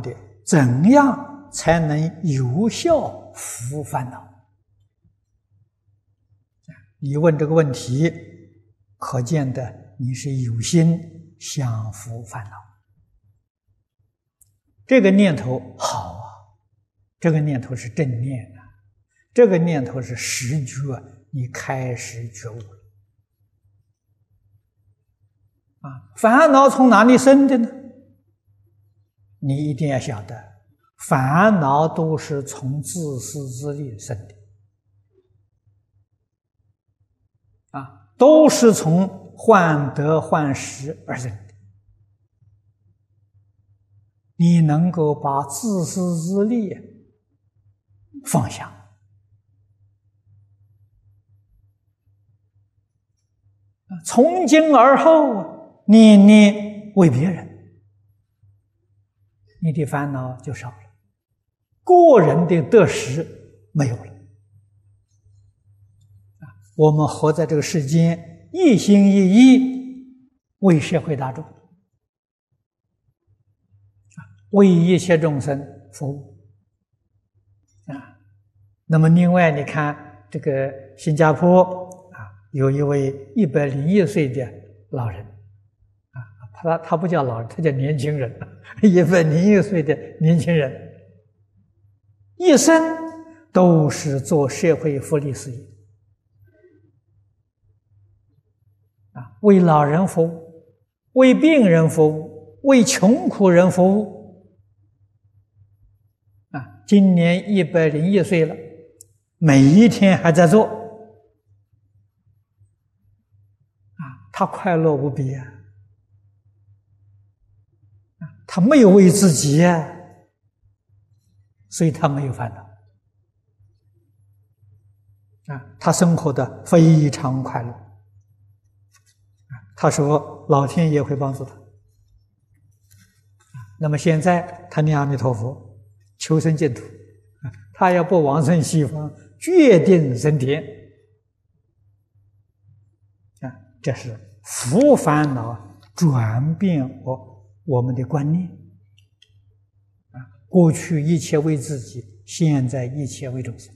的：怎样才能有效服务烦恼？你问这个问题，可见的你是有心想伏烦恼。这个念头好啊，这个念头是正念啊，这个念头是实觉，你开始觉悟了啊！烦恼从哪里生的呢？你一定要晓得，烦恼都是从自私自利生的啊，都是从患得患失而生的。你能够把自私自利放下，从今而后念念为别人。你的烦恼就少了，个人的得失没有了。啊，我们活在这个世间，一心一意为社会大众，啊，为一切众生服务。啊，那么另外，你看这个新加坡啊，有一位一百零一岁的老人。他他不叫老人，他叫年轻人，一百零一岁的年轻人，一生都是做社会福利事业，啊，为老人服务，为病人服务，为穷苦人服务，啊，今年一百零一岁了，每一天还在做，啊，他快乐无比啊。他没有为自己，所以他没有烦恼啊，他生活的非常快乐他说老天爷会帮助他。那么现在他念阿弥陀佛，求生净土他要不往生西方，决定升天啊！这是福烦恼转变我。我们的观念啊，过去一切为自己，现在一切为众生。